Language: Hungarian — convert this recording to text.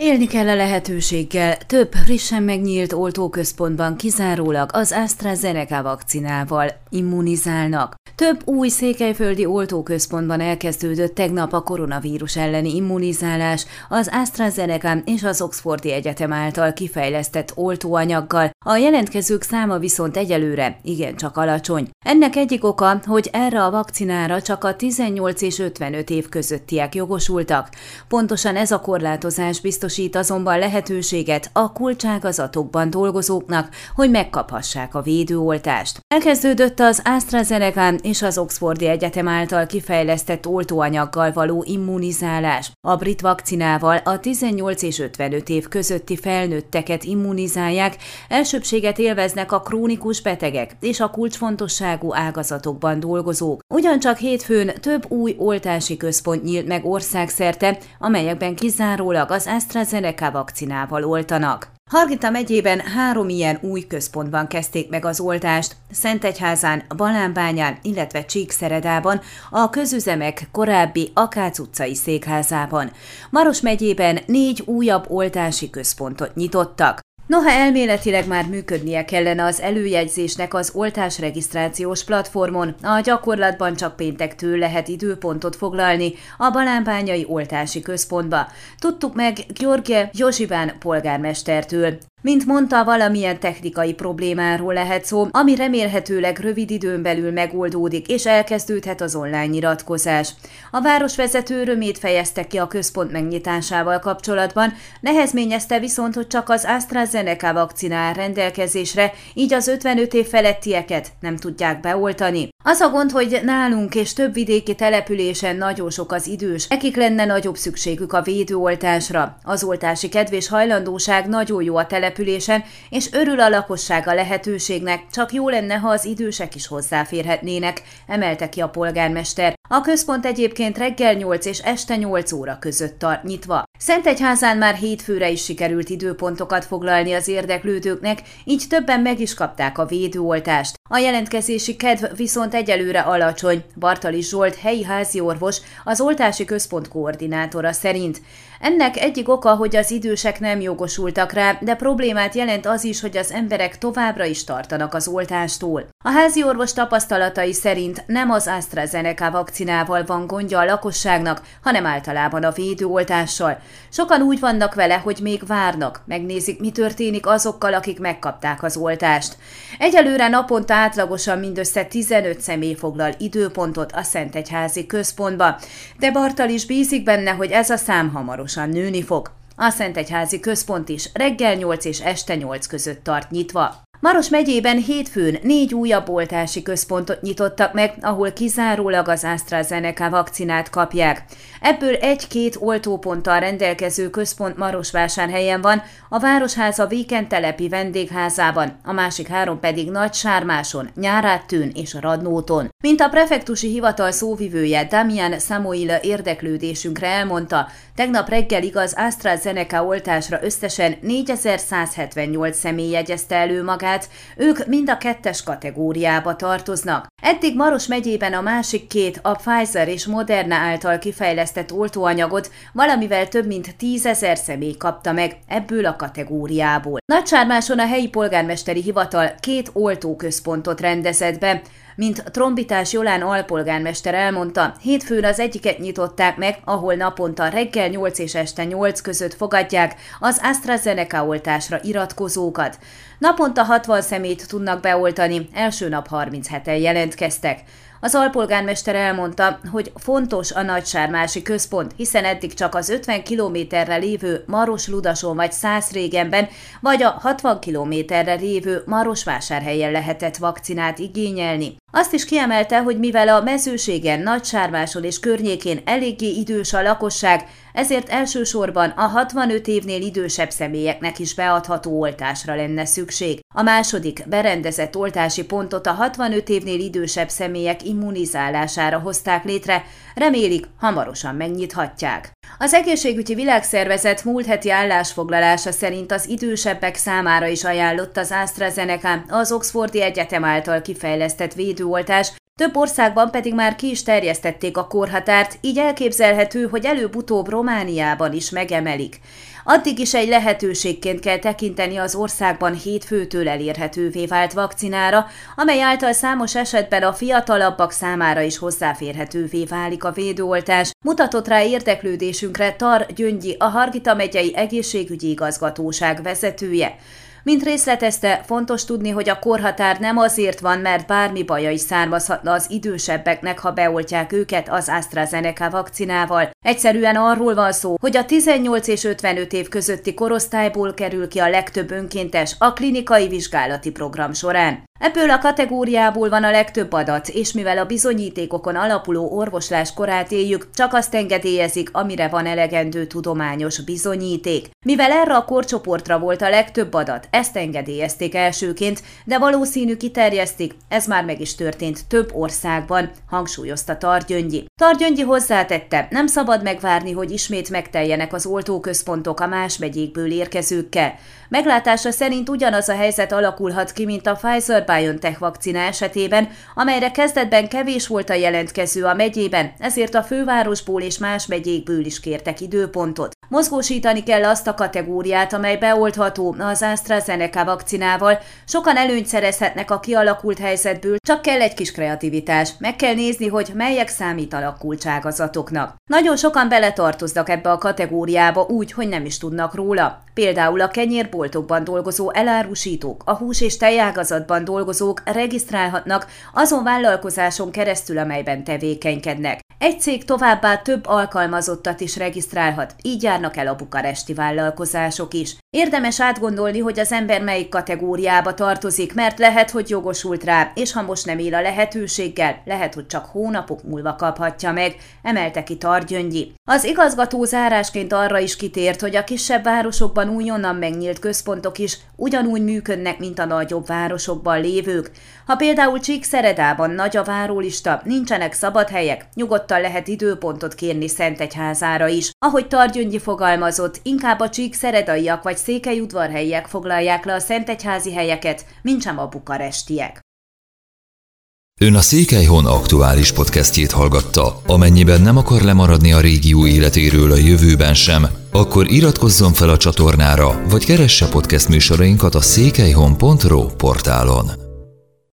Élni kell a lehetőséggel, több frissen megnyílt oltóközpontban kizárólag az AstraZeneca vakcinával immunizálnak. Több új székelyföldi oltóközpontban elkezdődött tegnap a koronavírus elleni immunizálás az AstraZeneca és az Oxfordi Egyetem által kifejlesztett oltóanyaggal, a jelentkezők száma viszont egyelőre igencsak alacsony. Ennek egyik oka, hogy erre a vakcinára csak a 18 és 55 év közöttiek jogosultak. Pontosan ez a korlátozás biztosít azonban lehetőséget a kulcságazatokban dolgozóknak, hogy megkaphassák a védőoltást. Elkezdődött az AstraZeneca és az Oxfordi Egyetem által kifejlesztett oltóanyaggal való immunizálás. A brit vakcinával a 18 és 55 év közötti felnőtteket immunizálják, elsőbséget élveznek a krónikus betegek és a kulcsfontosságú ágazatokban dolgozók. Ugyancsak hétfőn több új oltási központ nyílt meg országszerte, amelyekben kizárólag az AstraZeneca vakcinával oltanak. Hargita megyében három ilyen új központban kezdték meg az oltást, Szentegyházán, Balánbányán, illetve Csíkszeredában, a közüzemek korábbi Akác utcai székházában. Maros megyében négy újabb oltási központot nyitottak. Noha elméletileg már működnie kellene az előjegyzésnek az oltásregisztrációs platformon, a gyakorlatban csak péntektől lehet időpontot foglalni a Balánbányai Oltási Központba. Tudtuk meg George Josibán polgármestertől. Mint mondta, valamilyen technikai problémáról lehet szó, ami remélhetőleg rövid időn belül megoldódik, és elkezdődhet az online nyilatkozás. A városvezető örömét fejezte ki a központ megnyitásával kapcsolatban, nehezményezte viszont, hogy csak az AstraZeneca vakcina áll rendelkezésre, így az 55 év felettieket nem tudják beoltani. Az a gond, hogy nálunk és több vidéki településen nagyon sok az idős, nekik lenne nagyobb szükségük a védőoltásra. Az oltási kedv és hajlandóság nagyon jó a településen, és örül a lakosság a lehetőségnek, csak jó lenne, ha az idősek is hozzáférhetnének, emelte ki a polgármester. A központ egyébként reggel 8 és este 8 óra között tart nyitva. Szentegyházán már hétfőre is sikerült időpontokat foglalni az érdeklődőknek, így többen meg is kapták a védőoltást. A jelentkezési kedv viszont egyelőre alacsony, Bartali Zsolt helyi háziorvos, az oltási központ koordinátora szerint. Ennek egyik oka, hogy az idősek nem jogosultak rá, de problémát jelent az is, hogy az emberek továbbra is tartanak az oltástól. A háziorvos tapasztalatai szerint nem az AstraZeneca vakcinával van gondja a lakosságnak, hanem általában a védőoltással. Sokan úgy vannak vele, hogy még várnak, megnézik, mi történik azokkal, akik megkapták az oltást. Egyelőre naponta átlagosan mindössze 15 személy foglal időpontot a Szentegyházi központba, de Bartal is bízik benne, hogy ez a szám hamarosan nőni fog. A Szentegyházi központ is reggel 8 és este 8 között tart nyitva. Maros megyében hétfőn négy újabb oltási központot nyitottak meg, ahol kizárólag az AstraZeneca vakcinát kapják. Ebből egy-két oltóponttal rendelkező központ Marosvásárhelyen van, a Városháza Víkend telepi vendégházában, a másik három pedig Nagy Sármáson, Nyárátőn és Radnóton. Mint a prefektusi hivatal szóvivője Damian Samoil érdeklődésünkre elmondta, tegnap reggelig az AstraZeneca oltásra összesen 4178 személy jegyezte elő magát, ők mind a kettes kategóriába tartoznak. Eddig Maros megyében a másik két, a Pfizer és Moderna által kifejlesztett oltóanyagot valamivel több mint tízezer személy kapta meg ebből a kategóriából. Nagysármáson a helyi polgármesteri hivatal két oltóközpontot rendezett be, mint Trombitás Jolán alpolgármester elmondta, hétfőn az egyiket nyitották meg, ahol naponta reggel 8 és este 8 között fogadják az AstraZeneca oltásra iratkozókat. Naponta 60 szemét tudnak beoltani, első nap 37-en jelentkeztek. Az alpolgármester elmondta, hogy fontos a nagysármási központ, hiszen eddig csak az 50 kilométerre lévő Maros-Ludason vagy Szászrégenben, vagy a 60 kilométerre lévő Marosvásárhelyen lehetett vakcinát igényelni. Azt is kiemelte, hogy mivel a mezőségen, Nagysármáson és környékén eléggé idős a lakosság, ezért elsősorban a 65 évnél idősebb személyeknek is beadható oltásra lenne szükség. A második berendezett oltási pontot a 65 évnél idősebb személyek immunizálására hozták létre, remélik hamarosan megnyithatják. Az egészségügyi világszervezet múlt heti állásfoglalása szerint az idősebbek számára is ajánlott az AstraZeneca, az Oxfordi Egyetem által kifejlesztett védőoltás, Több országban pedig már ki is terjesztették a korhatárt, így elképzelhető, hogy előbb-utóbb Romániában is megemelik. Addig is egy lehetőségként kell tekinteni az országban hétfőtől elérhetővé vált vakcinára, amely által számos esetben a fiatalabbak számára is hozzáférhetővé válik a védőoltás, mutatott rá érdeklődésünkre Tar Gyöngyi, a Hargita megyei egészségügyi igazgatóság vezetője. Mint részletezte, fontos tudni, hogy a korhatár nem azért van, mert bármi baja is származhatna az idősebbeknek, ha beoltják őket az AstraZeneca vakcinával. Egyszerűen arról van szó, hogy a 18 és 55 év közötti korosztályból kerül ki a legtöbb önkéntes a klinikai vizsgálati program során. Ebből a kategóriából van a legtöbb adat, és mivel a bizonyítékokon alapuló orvoslás korát éljük, csak azt engedélyezik, amire van elegendő tudományos bizonyíték. Mivel erre a korcsoportra volt a legtöbb adat, ezt engedélyezték elsőként, de valószínű kiterjesztik, ez már meg is történt több országban, hangsúlyozta Targyöngyi. Targyöngyi hozzátette, nem szabad megvárni, hogy ismét megteljenek az oltóközpontok a más megyékből érkezőkkel. Meglátása szerint ugyanaz a helyzet alakulhat ki, mint a Pfizer-BioNTech vakcina esetében, amelyre kezdetben kevés volt a jelentkező a megyében, ezért a fővárosból és más megyékből is kértek időpontot. Mozgósítani kell azt a kategóriát, amely beoltható az AstraZeneca vakcinával. Sokan előnyt szerezhetnek a kialakult helyzetből, csak kell egy kis kreativitás. Meg kell nézni, hogy melyek számítanak kulcságazatoknak. Nagyon sokan beletartoznak ebbe a kategóriába úgy, hogy nem is tudnak róla. Például a kenyérboltokban dolgozó elárusítók, a hús- és tejágazatban dolgozók regisztrálhatnak azon vállalkozáson keresztül, amelyben tevékenykednek. Egy cég továbbá több alkalmazottat is regisztrálhat, így járnak el a bukaresti vállalkozások is. Érdemes átgondolni, hogy az ember melyik kategóriába tartozik, mert lehet, hogy jogosult rá, és ha most nem él a lehetőséggel, lehet, hogy csak hónapok múlva kaphatja meg, emelte ki Targyöngyi. Az igazgató zárásként arra is kitért, hogy a kisebb városokban újonnan megnyílt központok is ugyanúgy működnek, mint a nagyobb városokban lévők. Ha például Csíkszeredában nagy a várólista, nincsenek szabad helyek, nyugodtan lehet időpontot kérni Szentegyházára is. Ahogy Targyöngyi fogalmazott, inkább a Csíkszeredaiak vagy székelyudvarhelyiek foglalják le a szentegyházi helyeket, mint sem a bukarestiek. Ön a Székelyhon aktuális podcastjét hallgatta. Amennyiben nem akar lemaradni a régió életéről a jövőben sem, akkor iratkozzon fel a csatornára, vagy keresse podcast műsorainkat a székelyhon.pro portálon.